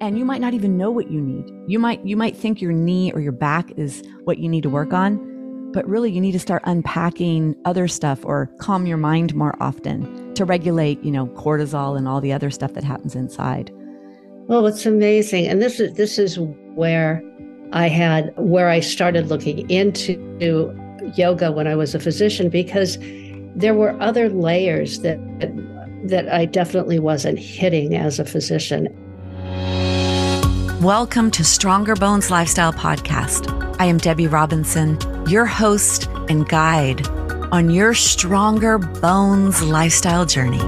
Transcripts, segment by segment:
and you might not even know what you need. You might you might think your knee or your back is what you need to work on, but really you need to start unpacking other stuff or calm your mind more often to regulate, you know, cortisol and all the other stuff that happens inside. Well, it's amazing. And this is this is where I had where I started looking into yoga when I was a physician because there were other layers that that I definitely wasn't hitting as a physician. Welcome to Stronger Bones Lifestyle Podcast. I am Debi Robinson, your host and guide on your Stronger Bones lifestyle journey.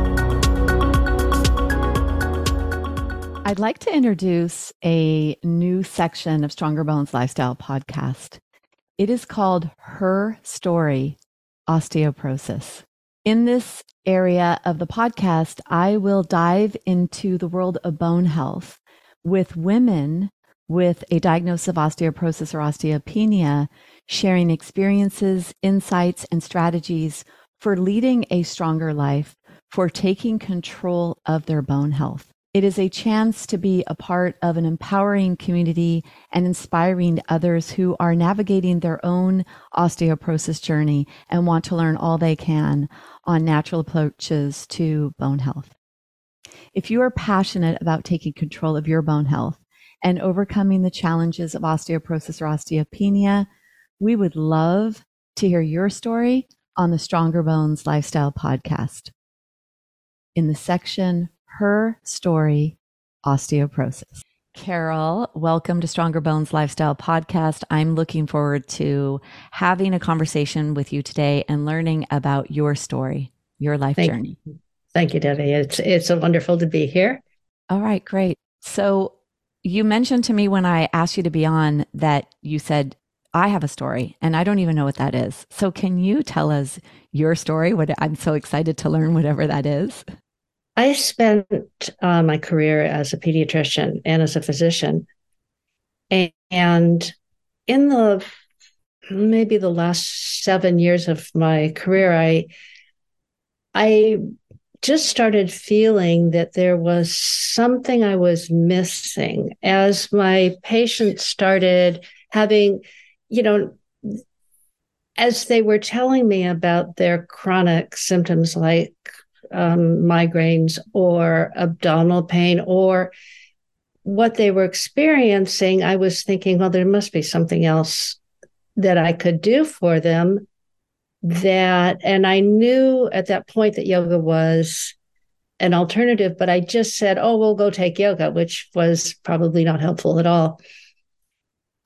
I'd like to introduce a new section of Stronger Bones Lifestyle Podcast. It is called Her Story Osteoporosis. In this area of the podcast, I will dive into the world of bone health with women with a diagnosis of osteoporosis or osteopenia sharing experiences, insights, and strategies for leading a stronger life, for taking control of their bone health. It is a chance to be a part of an empowering community and inspiring others who are navigating their own osteoporosis journey and want to learn all they can on natural approaches to bone health. If you are passionate about taking control of your bone health and overcoming the challenges of osteoporosis or osteopenia, we would love to hear your story on the Stronger Bones Lifestyle podcast. In the section Her Story Osteoporosis. Carol, welcome to Stronger Bones Lifestyle Podcast. I'm looking forward to having a conversation with you today and learning about your story, your life Thank journey. You. Thank you, Debi. It's it's so wonderful to be here. All right, great. So you mentioned to me when I asked you to be on that you said I have a story and I don't even know what that is. So can you tell us your story? What I'm so excited to learn whatever that is. I spent uh, my career as a pediatrician and as a physician, and in the maybe the last seven years of my career, I I just started feeling that there was something I was missing as my patients started having, you know, as they were telling me about their chronic symptoms like um, migraines or abdominal pain or what they were experiencing, I was thinking, well, there must be something else that I could do for them that and i knew at that point that yoga was an alternative but i just said oh we'll go take yoga which was probably not helpful at all.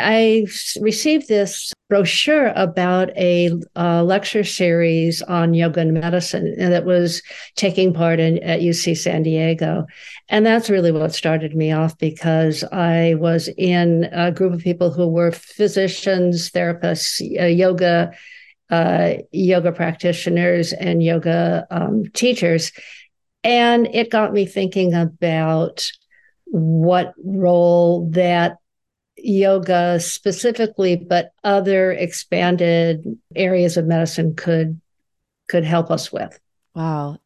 I received this brochure about a lecture series on yoga and medicine that was taking part in, at uc san diego. And that's really what started me off because i was in a group of people who were physicians therapists uh, yoga uh, yoga practitioners and yoga um, teachers. And it got me thinking about what role that yoga specifically, but other expanded areas of medicine could could help us with. Wow.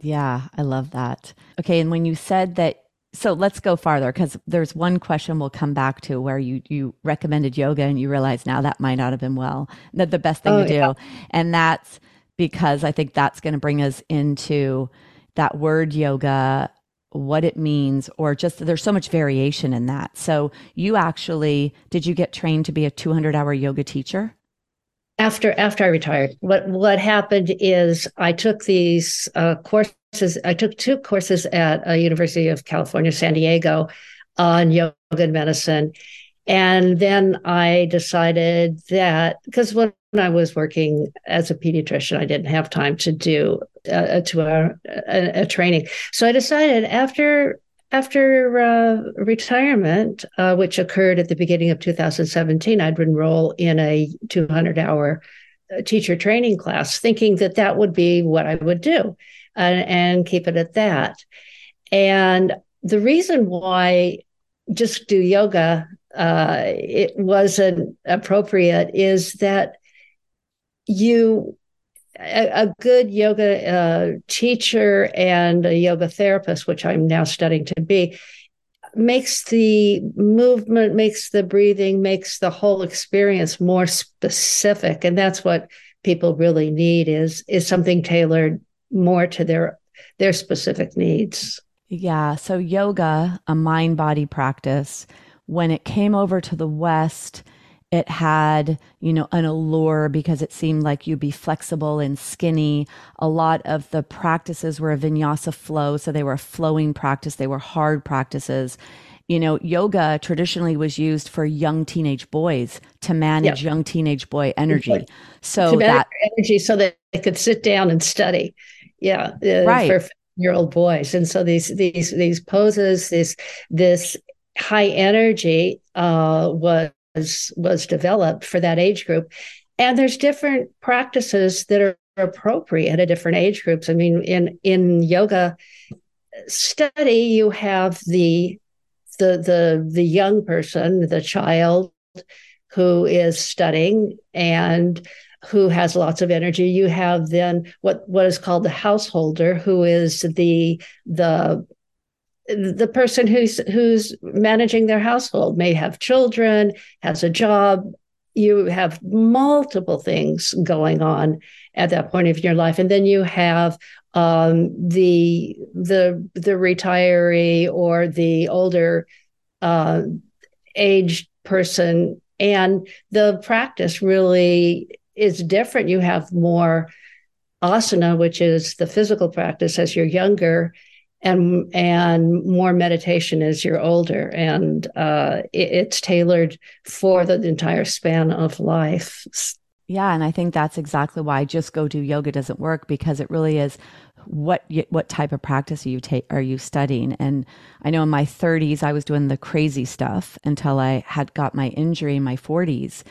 Yeah, I love that. Okay, and when you said that so let's go farther because there's one question we'll come back to where you you recommended yoga and you realize now that might not have been well the, the best thing oh, to do. yeah. and that's because i think that's going to bring us into that word yoga what it means or just there's so much variation in that. So you actually did you get trained to be a 200 hour yoga teacher after after i retired what what happened is i took these uh, courses I took two courses at a University of California, San Diego on yoga and medicine. And then I decided that because when I was working as a pediatrician, I didn't have time to do a, a two hour a, a, training. So I decided after after uh, retirement, uh, which occurred at the beginning of 2017, I'd enroll in a 200 hour uh, teacher training class, thinking that that would be what I would do and, and keep it at that. And the reason why just do yoga uh, it wasn't appropriate is that you a, a good yoga uh, teacher and a yoga therapist, which I'm now studying to be, makes the movement, makes the breathing, makes the whole experience more specific. And that's what people really need is is something tailored more to their their specific needs. Yeah. So yoga, a mind body practice, when it came over to the West, it had, you know, an allure because it seemed like you'd be flexible and skinny. A lot of the practices were a vinyasa flow. So they were a flowing practice. They were hard practices. You know, yoga traditionally was used for young teenage boys to manage yep. young teenage boy energy. So that energy so that they could sit down and study. Yeah. Uh, right. For year old boys. And so these, these, these poses, this, this high energy, uh, was was was developed for that age group. And there's different practices that are appropriate at different age groups. I mean in in yoga study you have the the the the young person the child who is studying and who has lots of energy. You have then what what is called the householder who is the the the person who's who's managing their household may have children, has a job. You have multiple things going on at that point of your life, and then you have um, the the the retiree or the older uh, aged person, and the practice really is different. You have more asana, which is the physical practice as you're younger, and and more meditation as you're older. And uh, it, it's tailored for the entire span of life. Yeah and i think that's exactly why just go do yoga doesn't work because it really is what what type of practice are you ta- are you studying? And i know in my 30s i was doing the crazy stuff until i had got my injury in my 40s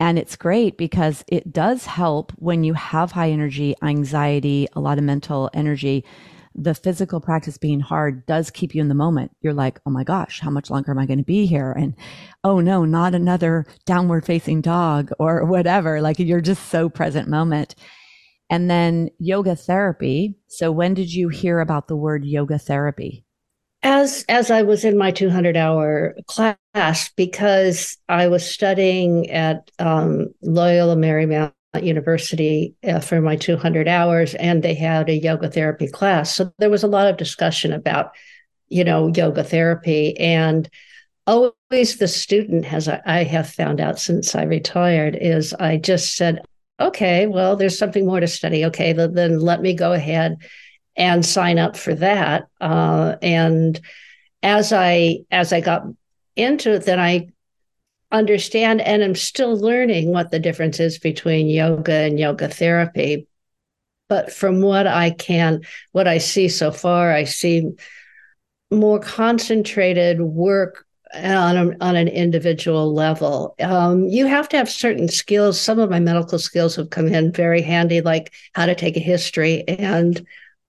and it's great because it does help when you have high energy anxiety a lot of mental energy the physical practice being hard does keep you in the moment. You're like, oh my gosh, how much longer am I going to be here? And oh no, not another downward facing dog or whatever. Like you're just so present moment. And then yoga therapy. So when did you hear about the word yoga therapy? As as I was in my 200 hour class, because I was studying at um, Loyola Marymount University uh, for my 200 hours, and they had a yoga therapy class. So there was a lot of discussion about, you know, yoga therapy. And always the student, has I have found out since I retired, is I just said, okay, well, there's something more to study. Okay, then let me go ahead and sign up for that. Uh, and as I as I got into it, then I understand and I'm still learning what the difference is between yoga and yoga therapy. But from what I can, what I see so far, I see more concentrated work on, a, on an individual level. Um, you have to have certain skills. Some of my medical skills have come in very handy, like how to take a history and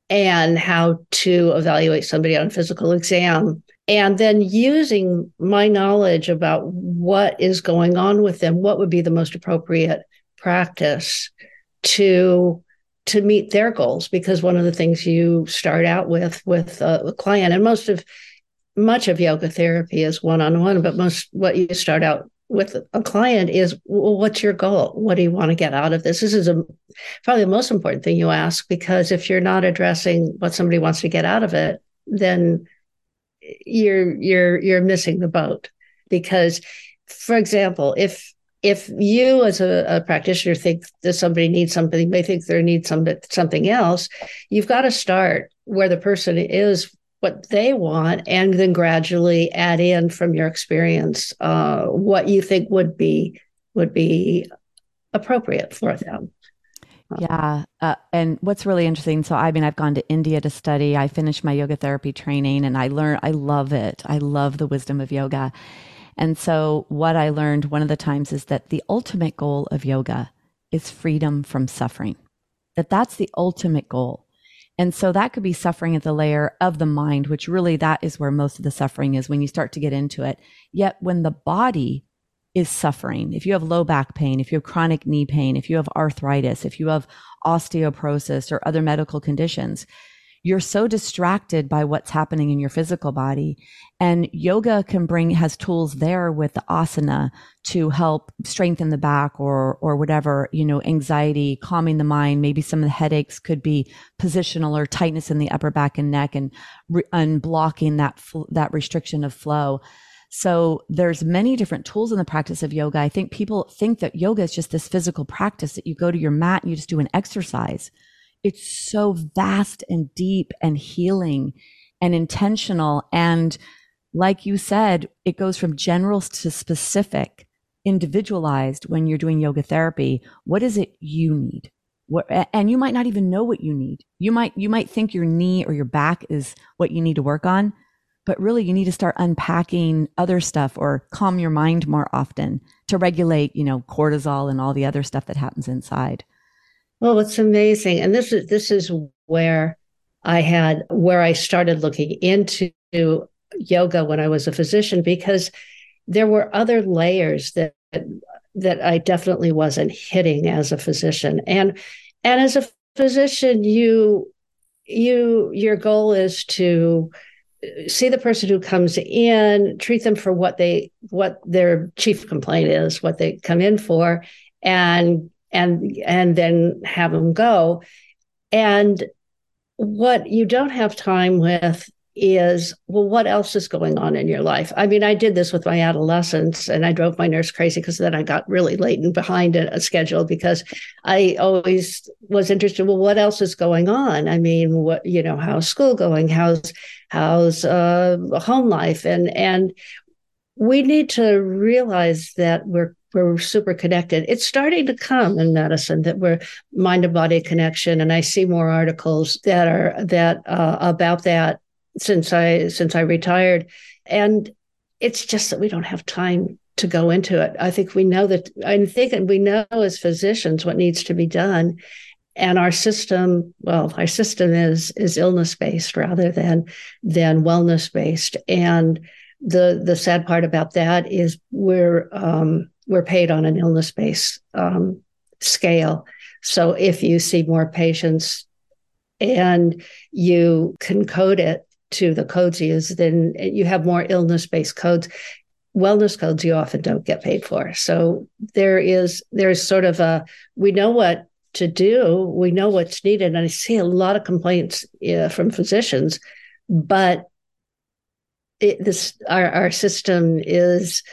and how to evaluate somebody on a physical exam and then using my knowledge about what is going on with them what would be the most appropriate practice to to meet their goals? Because one of the things you start out with with a client and most of much of yoga therapy is one-on-one but most what you start out with a client is well, what's your goal? What do you want to get out of this? This is a, probably the most important thing you ask because if you're not addressing what somebody wants to get out of it then you're you're you're missing the boat. Because for example if if you as a, a, practitioner think that somebody needs something they think they need some, something else you've got to start where the person is what they want and then gradually add in from your experience uh, what you think would be would be appropriate for them yeah. Uh, and what's really interesting, so I mean, I've gone to India to study. I finished my yoga therapy training and I learned, I love it. I love the wisdom of yoga. And so, what I learned one of the times is that the ultimate goal of yoga is freedom from suffering, that that's the ultimate goal. And so that could be suffering at the layer of the mind, which really that is where most of the suffering is when you start to get into it. Yet when the body is suffering, if you have low back pain, if you have chronic knee pain, if you have arthritis, if you have osteoporosis or other medical conditions, you're so distracted by what's happening in your physical body. And yoga can bring, has tools there with the asana to help strengthen the back or, or whatever, you know, anxiety, calming the mind. Maybe some of the headaches could be positional or tightness in the upper back and neck and unblocking that, that restriction of flow. So there's many different tools in the practice of yoga. I think people think that yoga is just this physical practice that you go to your mat and you just do an exercise. It's so vast and deep and healing and intentional. And like you said, it goes from general to specific, individualized when you're doing yoga therapy. What is it you need? What, and you might not even know what you need. You might, you might think your knee or your back is what you need to work on but really you need to start unpacking other stuff or calm your mind more often to regulate, you know, cortisol and all the other stuff that happens inside. Well, it's amazing. And this is this is where I had where I started looking into yoga when I was a physician because there were other layers that that I definitely wasn't hitting as a physician. And and as a physician, you you your goal is to see the person who comes in, treat them for what they what their chief complaint is, what they come in for, and and and then have them go. And what you don't have time with is well what else is going on in your life? I mean i did this with my adolescence and i drove my nurse crazy because then i got really late and behind a, a schedule because i always was interested well what else is going on? I mean what you know how's school going? How's how's uh, home life? And and we need to realize that we're we're super connected. It's starting to come in medicine that we're mind and body connection, and I see more articles that are that uh, about that since I since I retired, and it's just that we don't have time to go into it. I think we know that I think we know as physicians what needs to be done, and our system well our system is is illness based rather than than wellness based and the the sad part about that is we're um, we're paid on an illness based um, scale. So if you see more patients and you can code it to the codes used, then you have more illness based codes. Wellness codes you often don't get paid for. So there is there's sort of a we know what to do, we know what's needed, and I see a lot of complaints from physicians, but it, this our our system is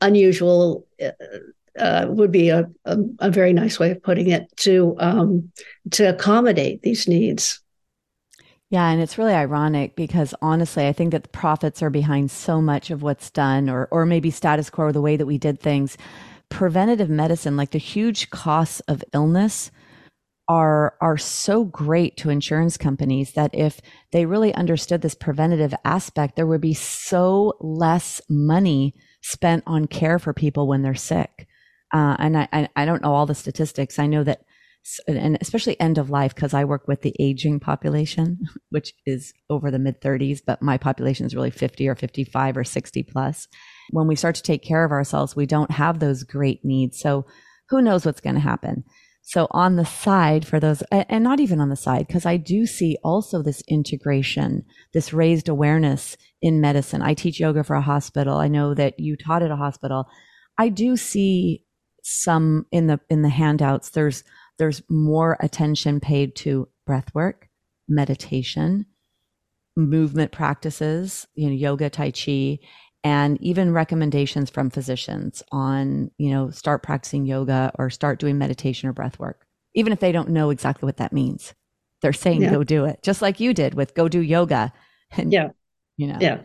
unusual. Uh, uh, would be a, a, a, very nice way of putting it to um, to accommodate these needs. Yeah, and it's really ironic because honestly, I think that the profits are behind so much of what's done, or or maybe status quo, the way that we did things. Preventative medicine, like the huge costs of illness, are are so great to insurance companies that if they really understood this preventative aspect, there would be so less money spent on care for people when they're sick. Uh, and I, I don't know all the statistics. I know that and especially end of life because I work with the aging population, which is over the mid 30s, but my population is really 50 or 55 or 60 plus. When we start to take care of ourselves, we don't have those great needs. So who knows what's going to happen? So on the side for those, and not even on the side, because I do see also this integration, this raised awareness in medicine. I teach yoga for a hospital. I know that you taught at a hospital. I do see some in the in the handouts. There's there's more attention paid to breath work, meditation, movement practices, you know, yoga, tai chi, and even recommendations from physicians on, you know, start practicing yoga or start doing meditation or breath work, even if they don't know exactly what that means. They're saying yeah. go do it, just like you did with go do yoga. And, yeah. You know. Yeah.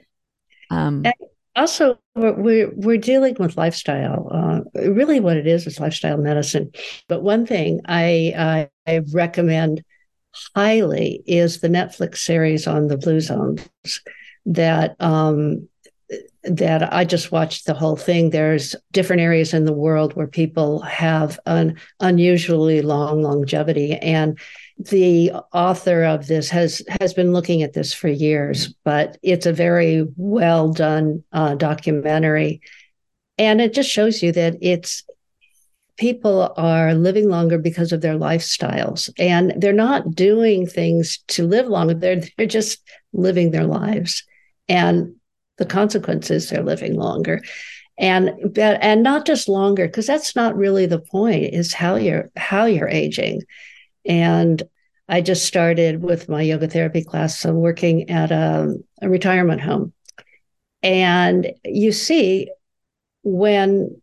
Um, and also we're we're dealing with lifestyle. Uh, really, what it is is lifestyle medicine. But one thing I I, I recommend highly is the Netflix series on the blue zones that um, that I just watched the whole thing. There's different areas in the world where people have an unusually long longevity, and the author of this has has been looking at this for years, but it's a very well done uh, documentary, and it just shows you that it's people are living longer because of their lifestyles and they're not doing things to live longer they're they're just living their lives and the consequences they're living longer. And and not just longer because that's not really the point is how you're how you're aging. And i just started with my yoga therapy class so working at a, a retirement home. And you see when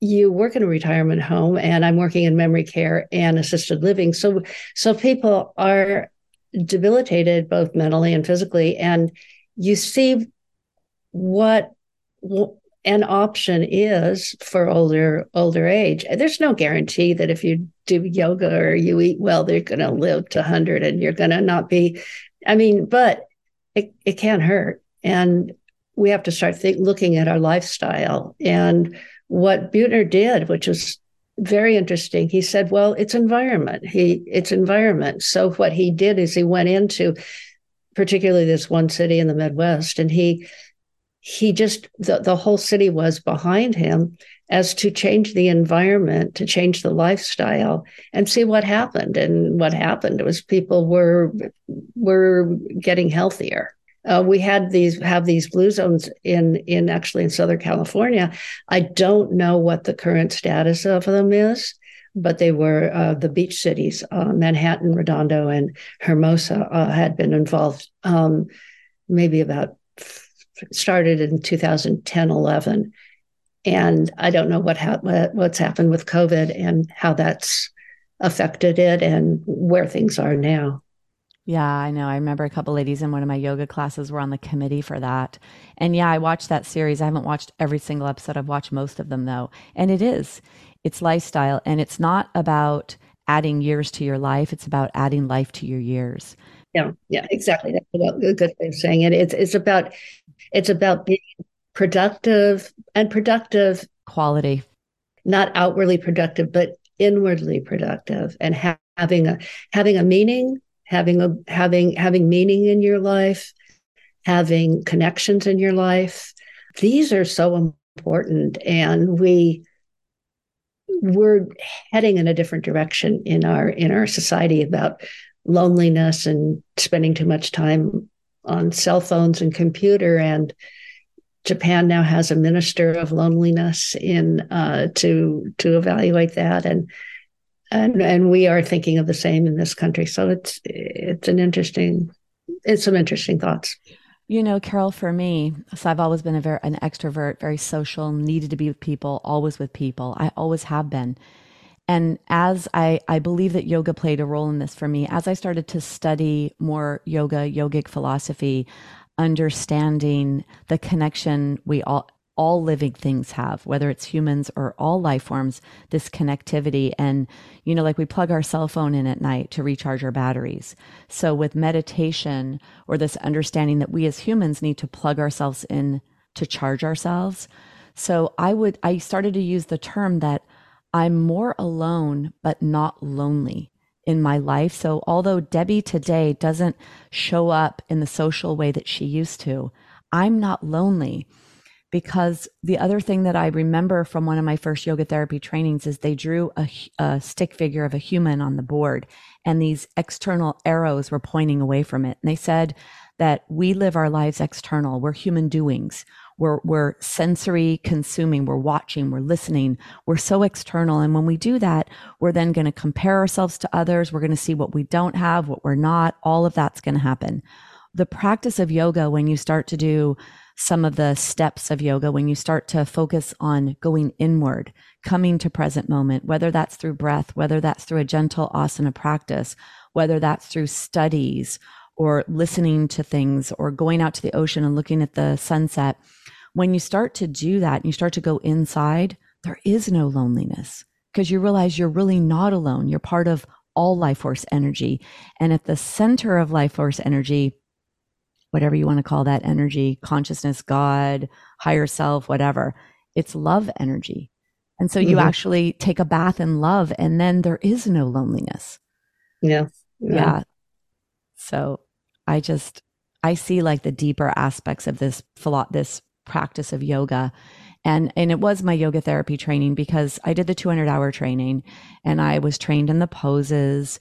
you work in a retirement home and i'm working in memory care and assisted living so so people are debilitated both mentally and physically and you see what an option is for older older age there's no guarantee that if you do yoga or you eat well they're going to live to 100 and you're going to not be i mean but it, it can't hurt and we have to start think, looking at our lifestyle and what Buettner did, which was very interesting. He said, "Well, it's environment. He it's environment." So what he did is he went into, particularly this one city in the Midwest, and he he just the, the whole city was behind him as to change the environment to change the lifestyle and see what happened and what happened was people were were getting healthier uh, we had these have these blue zones in in actually in Southern California. I don't know what the current status of them is, but they were uh, the beach cities, uh, Manhattan, Redondo, and Hermosa uh, had been involved. Um, maybe about started in 2010, 11, and I don't know what, ha- what what's happened with COVID and how that's affected it and where things are now. Yeah, I know. I remember a couple ladies in one of my yoga classes were on the committee for that. And yeah, I watched that series. I haven't watched every single episode. I've watched most of them though. And it is, it's lifestyle. And it's not about adding years to your life, it's about adding life to your years. Yeah, yeah, exactly. That's a good way of saying it. It's it's about it's about being productive and productive quality. Not outwardly productive, but inwardly productive and ha- having a having a meaning having a having having meaning in your life, having connections in your life. These are so important and we we're heading in a different direction in our in our society about loneliness and spending too much time on cell phones and computer and Japan now has a minister of loneliness in uh, to to evaluate that and and and we are thinking of the same in this country. So it's it's an interesting, it's some interesting thoughts. You know, Carol, for me, so I've always been a very an extrovert, very social, needed to be with people, always with people. I always have been. And as I, I believe that yoga played a role in this for me, as I started to study more yoga, yogic philosophy, understanding the connection we all all living things have, whether it's humans or all life forms, this connectivity. And, you know, like we plug our cell phone in at night to recharge our batteries. So with meditation or this understanding that we as humans need to plug ourselves in to charge ourselves. So I would, I started to use the term that I'm more alone, but not lonely in my life. So although Debi today doesn't show up in the social way that she used to, I'm not lonely because the other thing that I remember from one of my first yoga therapy trainings is they drew a, a, stick figure of a human on the board and these external arrows were pointing away from it. And they said that we live our lives external. We're human doings. We're, we're sensory consuming. We're watching. We're listening. We're so external. And when we do that, we're then going to compare ourselves to others. We're going to see what we don't have, what we're not. All of that's going to happen. The practice of yoga, when you start to do some of the steps of yoga when you start to focus on going inward, coming to present moment, whether that's through breath, whether that's through a gentle asana practice, whether that's through studies or listening to things or going out to the ocean and looking at the sunset. When you start to do that and you start to go inside, there is no loneliness because you realize you're really not alone. You're part of all life force energy. And at the center of life force energy whatever you want to call that energy, consciousness, God, higher self, whatever. It's love energy. And so you mm-hmm. actually take a bath in love and then there is no loneliness. Yeah. yeah. Yeah. So I just I see like the deeper aspects of this this practice of yoga. And, and it was my yoga therapy training because I did the 200 hour training and I was trained in the poses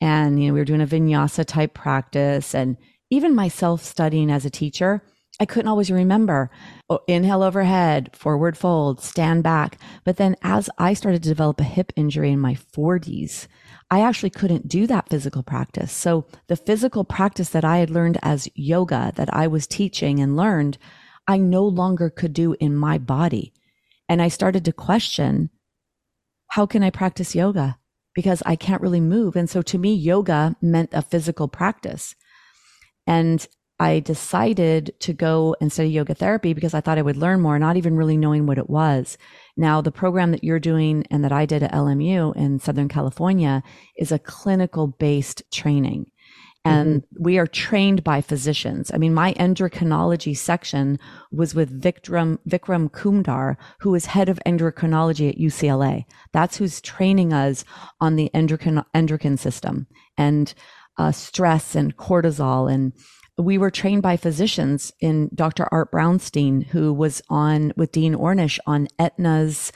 and, you know, we were doing a vinyasa type practice and even myself studying as a teacher, I couldn't always remember oh, inhale overhead, forward fold, stand back. But then as I started to develop a hip injury in my 40s, I actually couldn't do that physical practice. So the physical practice that I had learned as yoga that I was teaching and learned, I no longer could do in my body. And I started to question, how can I practice yoga? Because I can't really move. And so to me, yoga meant a physical practice. And I decided to go and study yoga therapy because I thought I would learn more, not even really knowing what it was. Now, the program that you're doing and that I did at LMU in Southern California is a clinical based training. And mm-hmm. we are trained by physicians. I mean, my endocrinology section was with Vikram, Vikram Kumdar, who is head of endocrinology at UCLA. That's who's training us on the endocrine, endocrine system and uh, stress and cortisol and we were trained by physicians in Dr. Art Brownstein, who was on with Dean Ornish on Aetna's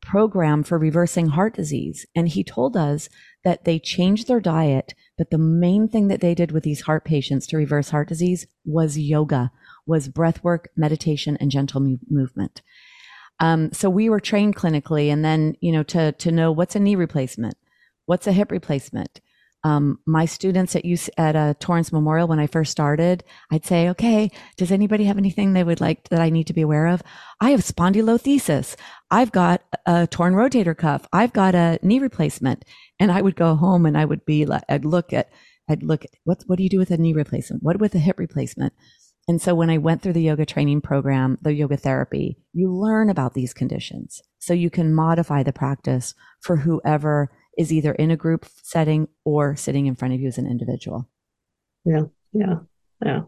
program for reversing heart disease. And he told us that they changed their diet, but the main thing that they did with these heart patients to reverse heart disease was yoga, was breath work, meditation, and gentle mu- movement. Um, so we were trained clinically, and then you know to to know what's a knee replacement, what's a hip replacement, um, my students at UC, at uh, Torrance Memorial when I first started, I'd say, okay, does anybody have anything they would like that I need to be aware of? I have spondylolisthesis. I've got a torn rotator cuff. I've got a knee replacement. And I would go home and I would be like, I'd look at, I'd look at what, what do you do with a knee replacement? What with a hip replacement? And so when I went through the yoga training program, the yoga therapy, you learn about these conditions so you can modify the practice for whoever is either in a group setting or sitting in front of you as an individual. Yeah, yeah, yeah.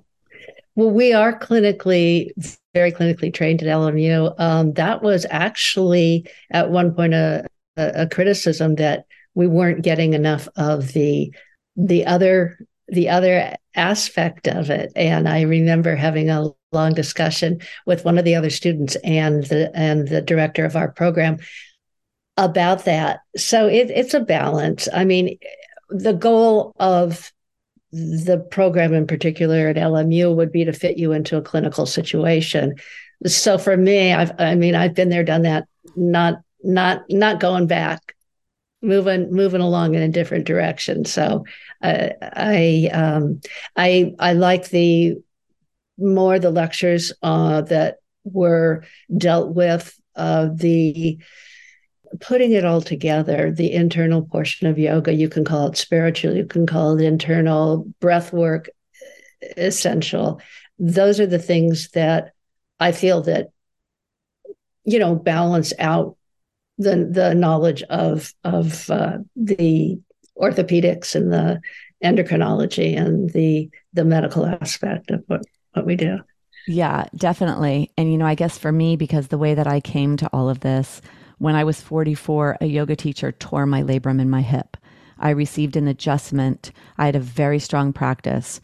Well, we are clinically, very clinically trained at LMU. Um, that was actually at one point a, a, a criticism that we weren't getting enough of the the other the other aspect of it. And I remember having a long discussion with one of the other students and the and the director of our program about that. So it, it's a balance. I mean, the goal of the program in particular at LMU would be to fit you into a clinical situation. So for me, I've, I mean, I've been there, done that, not, not, not going back, moving, moving along in a different direction. So uh, I, um, I, I like the more the lectures uh, that were dealt with uh, the putting it all together, the internal portion of yoga, you can call it spiritual, you can call it internal breath work, essential. Those are the things that I feel that, you know, balance out the the knowledge of of uh, the orthopedics and the endocrinology and the the medical aspect of what, what we do. Yeah, definitely. And you know, I guess for me, because the way that I came to all of this when I was 44, a yoga teacher tore my labrum in my hip. I received an adjustment. I had a very strong practice.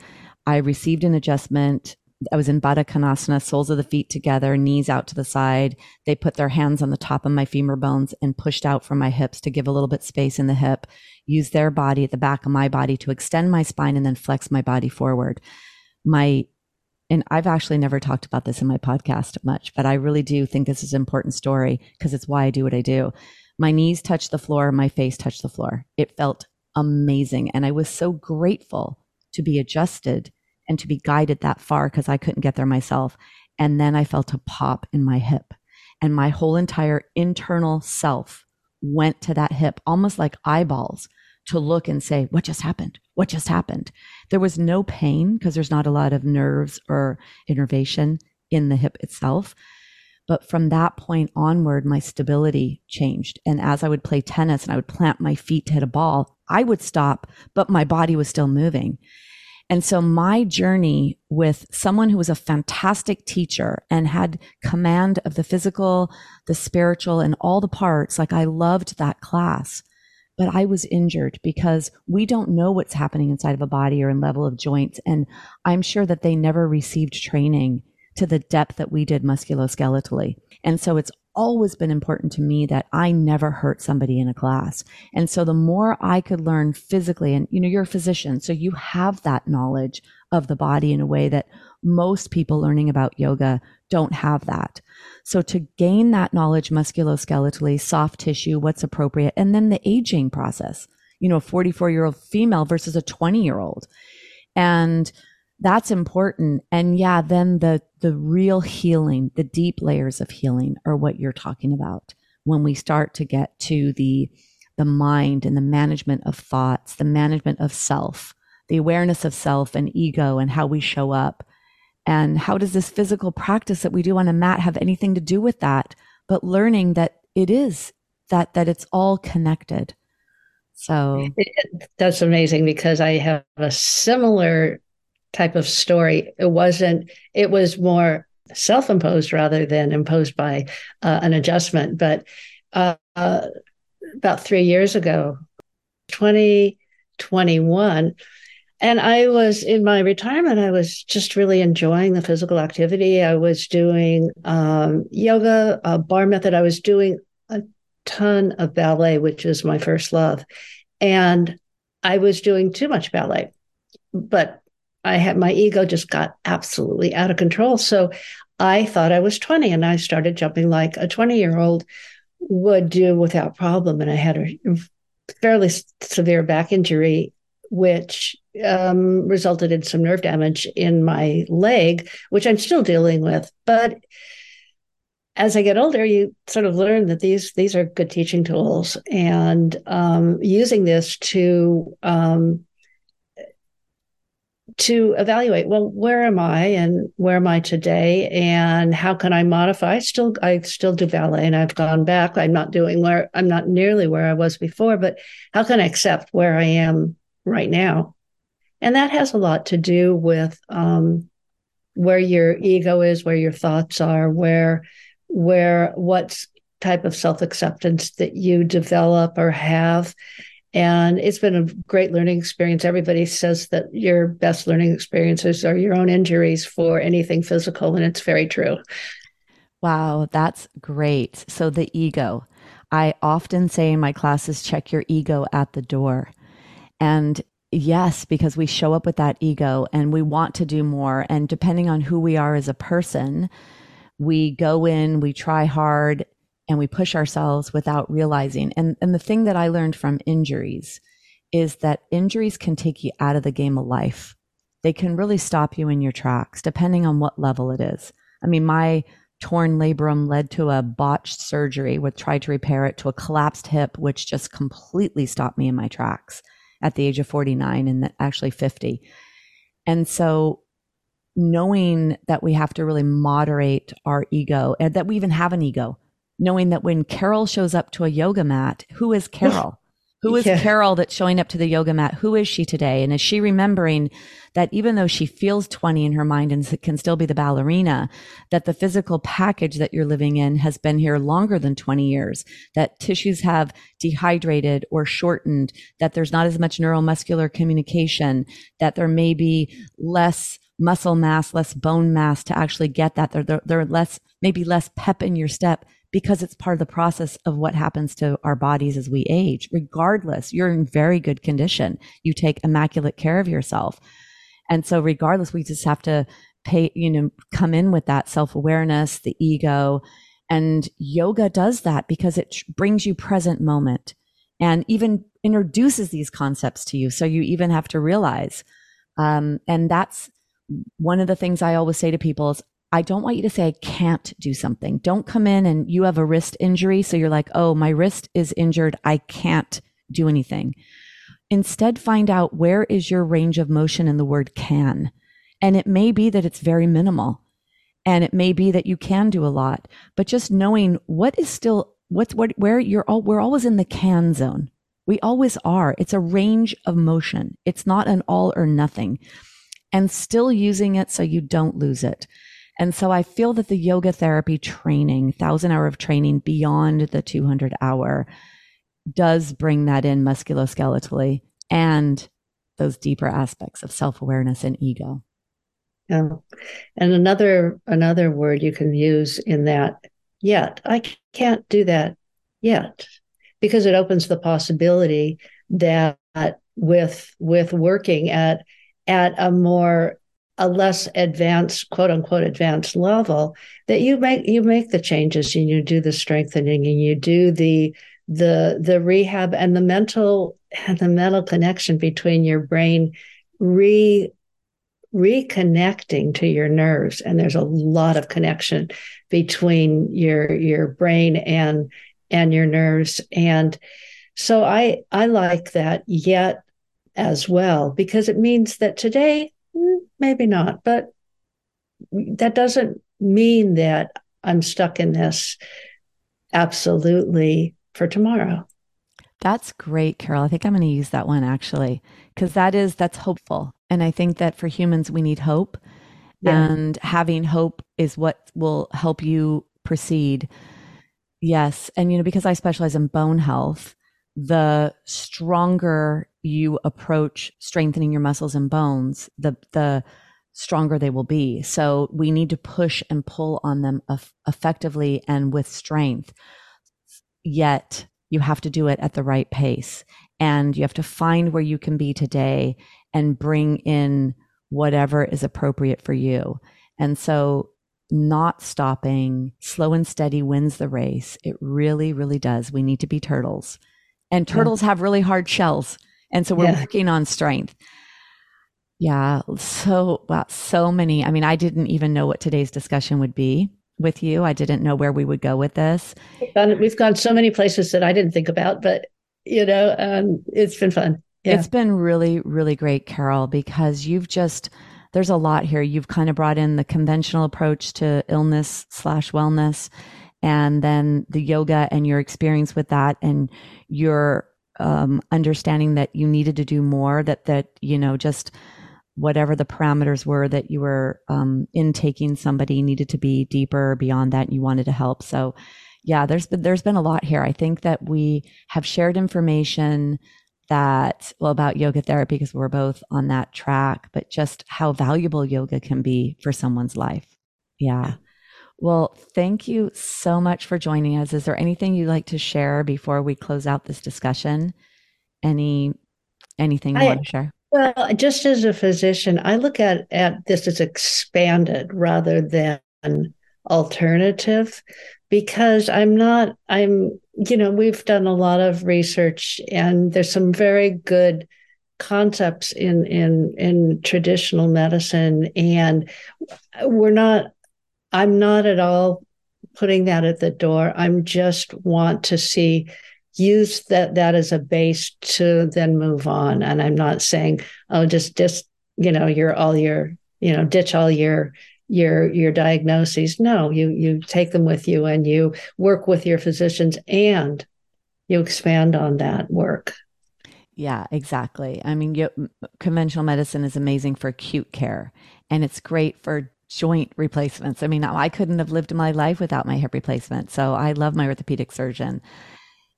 I received an adjustment. I was in Baddha Konasana, soles of the feet together, knees out to the side. They put their hands on the top of my femur bones and pushed out from my hips to give a little bit space in the hip, use their body at the back of my body to extend my spine and then flex my body forward. My and I've actually never talked about this in my podcast much, but I really do think this is an important story because it's why I do what I do. My knees touched the floor, my face touched the floor. It felt amazing. And I was so grateful to be adjusted and to be guided that far because I couldn't get there myself. And then I felt a pop in my hip, and my whole entire internal self went to that hip, almost like eyeballs to look and say, What just happened? What just happened? There was no pain because there's not a lot of nerves or innervation in the hip itself. But from that point onward, my stability changed. And as I would play tennis and I would plant my feet to hit a ball, I would stop, but my body was still moving. And so my journey with someone who was a fantastic teacher and had command of the physical, the spiritual, and all the parts, like I loved that class but I was injured because we don't know what's happening inside of a body or in level of joints. And I'm sure that they never received training to the depth that we did musculoskeletally. And so it's always been important to me that I never hurt somebody in a class. And so the more I could learn physically, and you know, you're a physician, so you have that knowledge of the body in a way that most people learning about yoga don't have that. So to gain that knowledge musculoskeletally, soft tissue, what's appropriate, and then the aging process, you know, a 44 year old female versus a 20 year old. And that's important. And yeah, then the, the real healing, the deep layers of healing are what you're talking about when we start to get to the, the mind and the management of thoughts, the management of self, the awareness of self and ego and how we show up. And how does this physical practice that we do on a mat have anything to do with that? But learning that it is that, that it's all connected. So that's amazing because I have a similar type of story. It wasn't, it was more self imposed rather than imposed by uh, an adjustment. But uh, about three years ago, 2021, and I was in my retirement, I was just really enjoying the physical activity. I was doing um, yoga, a barre method. I was doing a ton of ballet, which is my first love. And I was doing too much ballet. But I had my ego just got absolutely out of control. So I thought I was 20 and I started jumping like a 20 year old would do without problem. And I had a fairly severe back injury, which um, resulted in some nerve damage in my leg, which I'm still dealing with. But as I get older, you sort of learn that these these are good teaching tools, and um, using this to um, to evaluate well where am i and where am i today? And how can i modify? I still i still do ballet and i've gone back. I'm not doing where i'm not nearly where i was before but how can i accept where i am right now and that has a lot to do with um, where your ego is where your thoughts are where where what type of self-acceptance that you develop or have and it's been a great learning experience. Everybody says that your best learning experiences are your own injuries for anything physical, and it's very true. Wow, that's great. So, the ego. I often say in my classes, check your ego at the door. And yes, because we show up with that ego and we want to do more. And depending on who we are as a person, we go in, we try hard, and we push ourselves without realizing. And, and the thing that I learned from injuries is that injuries can take you out of the game of life. They can really stop you in your tracks, depending on what level it is. I mean, my torn labrum led to a botched surgery, with tried to repair it to a collapsed hip, which just completely stopped me in my tracks at the age of 49 and actually 50. And so knowing that we have to really moderate our ego and that we even have an ego knowing that when Carol shows up to a yoga mat, who is Carol? Who is yeah. Carol that's showing up to the yoga mat? Who is she today? And is she remembering that even though she feels 20 in her mind and can still be the ballerina, that the physical package that you're living in has been here longer than 20 years, that tissues have dehydrated or shortened, that there's not as much neuromuscular communication, that there may be less muscle mass, less bone mass to actually get that. There, there, there are less, maybe less pep in your step because it's part of the process of what happens to our bodies as we age. Regardless, you're in very good condition. You take immaculate care of yourself. And so regardless, we just have to pay, you know, come in with that self awareness, the ego. And yoga does that because it brings you present moment and even introduces these concepts to you. So you even have to realize. Um, and that's one of the things I always say to people is I don't want you to say I can't do something. Don't come in and you have a wrist injury. So you're like, oh, my wrist is injured. I can't do anything. Instead, find out where is your range of motion in the word can. And it may be that it's very minimal. And it may be that you can do a lot, but just knowing what is still, what's what, where you're all, we're always in the can zone. We always are. It's a range of motion. It's not an all or nothing and still using it so you don't lose it. And so I feel that the yoga therapy training, thousand hour of training beyond the 200 hour does bring that in musculoskeletally and those deeper aspects of self awareness and ego. Yeah. And another another word you can use in that yet. I can't do that yet because it opens the possibility that with with working at at a more a less advanced quote unquote advanced level that you make you make the changes and you do the strengthening and you do the the the rehab and the mental and the mental connection between your brain re reconnecting to your nerves. And there's a lot of connection between your your brain and and your nerves. And so i i like that yet as well because it means that today Mm, maybe not but that doesn't mean that i'm stuck in this absolutely for tomorrow that's great carol i think i'm going to use that one actually because that is that's hopeful and I think that for humans, we need hope. Yeah. And having hope is what will help you proceed. Yes. And, you know, because I specialize in bone health, the stronger you approach strengthening your muscles and bones, the, the, stronger they will be. So we need to push and pull on them effectively and with strength. Yet you have to do it at the right pace and you have to find where you can be today and bring in whatever is appropriate for you. And so not stopping, slow and steady wins the race. It really, really does. We need to be turtles. And turtles yeah. have really hard shells. And so we're yeah. working on strength. Yeah. So, wow, so many. I mean, I didn't even know what today's discussion would be with you. I didn't know where we would go with this. We've gone, we've gone so many places that I didn't think about, but, you know, um, it's been fun. Yeah. It's been really, really great, Carol, because you've just, there's a lot here. You've kind of brought in the conventional approach to illness slash wellness and then the yoga and your experience with that and your um, understanding that you needed to do more that, that, you know, just whatever the parameters were that you were um, intaking somebody needed to be deeper beyond that and you wanted to help. So yeah, there's been, there's been a lot here. I think that we have shared information that, well, about yoga therapy, because we're both on that track, but just how valuable yoga can be for someone's life. Yeah. Well, thank you so much for joining us. Is there anything you'd like to share before we close out this discussion? Any anything you I, want to share? Well, just as a physician, I look at at this as expanded rather than alternative because I'm not I'm you know, we've done a lot of research and there's some very good concepts in in in traditional medicine and we're not I'm not at all putting that at the door. I'm just want to see use that that as a base to then move on. And I'm not saying, oh, just just you know, you're all your, you know, ditch all your your your diagnoses no you you take them with you and you work with your physicians and you expand on that work yeah exactly i mean you, conventional medicine is amazing for acute care and it's great for joint replacements i mean i couldn't have lived my life without my hip replacement so i love my orthopedic surgeon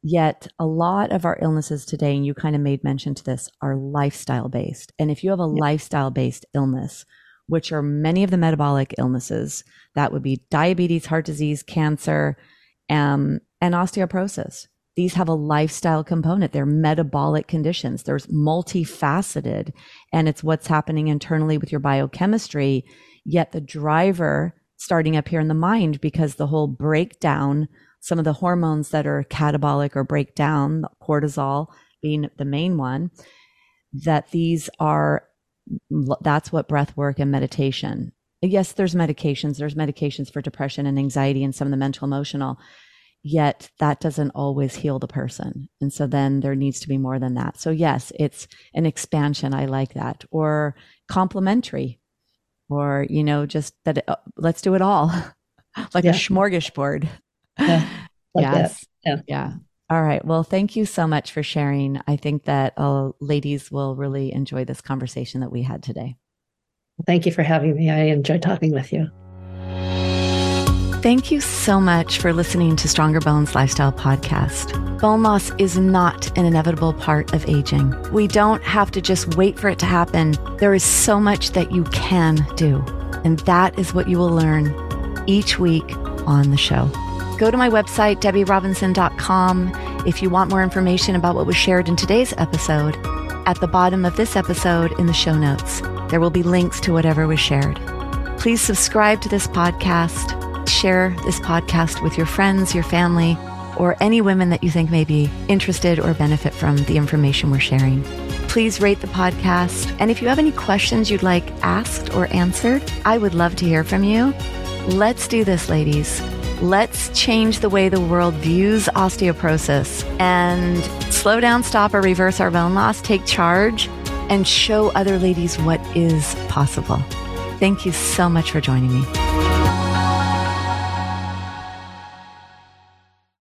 Yet, a lot of our illnesses today, and you kind of made mention to this, are lifestyle based. And if you have a yeah. lifestyle based illness, which are many of the metabolic illnesses. That would be diabetes, heart disease, cancer, um, and osteoporosis. These have a lifestyle component. They're metabolic conditions. There's multifaceted, and it's what's happening internally with your biochemistry. Yet the driver starting up here in the mind because the whole breakdown, some of the hormones that are catabolic or break down, cortisol being the main one, that these are that's what breath work and meditation. Yes, there's medications. There's medications for depression and anxiety and some of the mental emotional. Yet that doesn't always heal the person. And so then there needs to be more than that. So yes, it's an expansion. I like that. Or complementary. Or, you know, just that it, uh, let's do it all. like yeah. a smorgasbord. Yeah. Like yes. Yeah. yeah. All right. Well, thank you so much for sharing. I think that uh, ladies will really enjoy this conversation that we had today. Thank you for having me. I enjoyed talking with you. Thank you so much for listening to Stronger Bones Lifestyle Podcast. Bone loss is not an inevitable part of aging. We don't have to just wait for it to happen. There is so much that you can do. And that is what you will learn each week on the show. Go to my website, debirobinson.com, if you want more information about what was shared in today's episode. At the bottom of this episode in the show notes, there will be links to whatever was shared. Please subscribe to this podcast, share this podcast with your friends, your family, or any women that you think may be interested or benefit from the information we're sharing. Please rate the podcast. And if you have any questions you'd like asked or answered, I would love to hear from you. Let's do this, ladies. Let's change the way the world views osteoporosis and slow down, stop, or reverse our bone loss, take charge, and show other ladies what is possible. Thank you so much for joining me.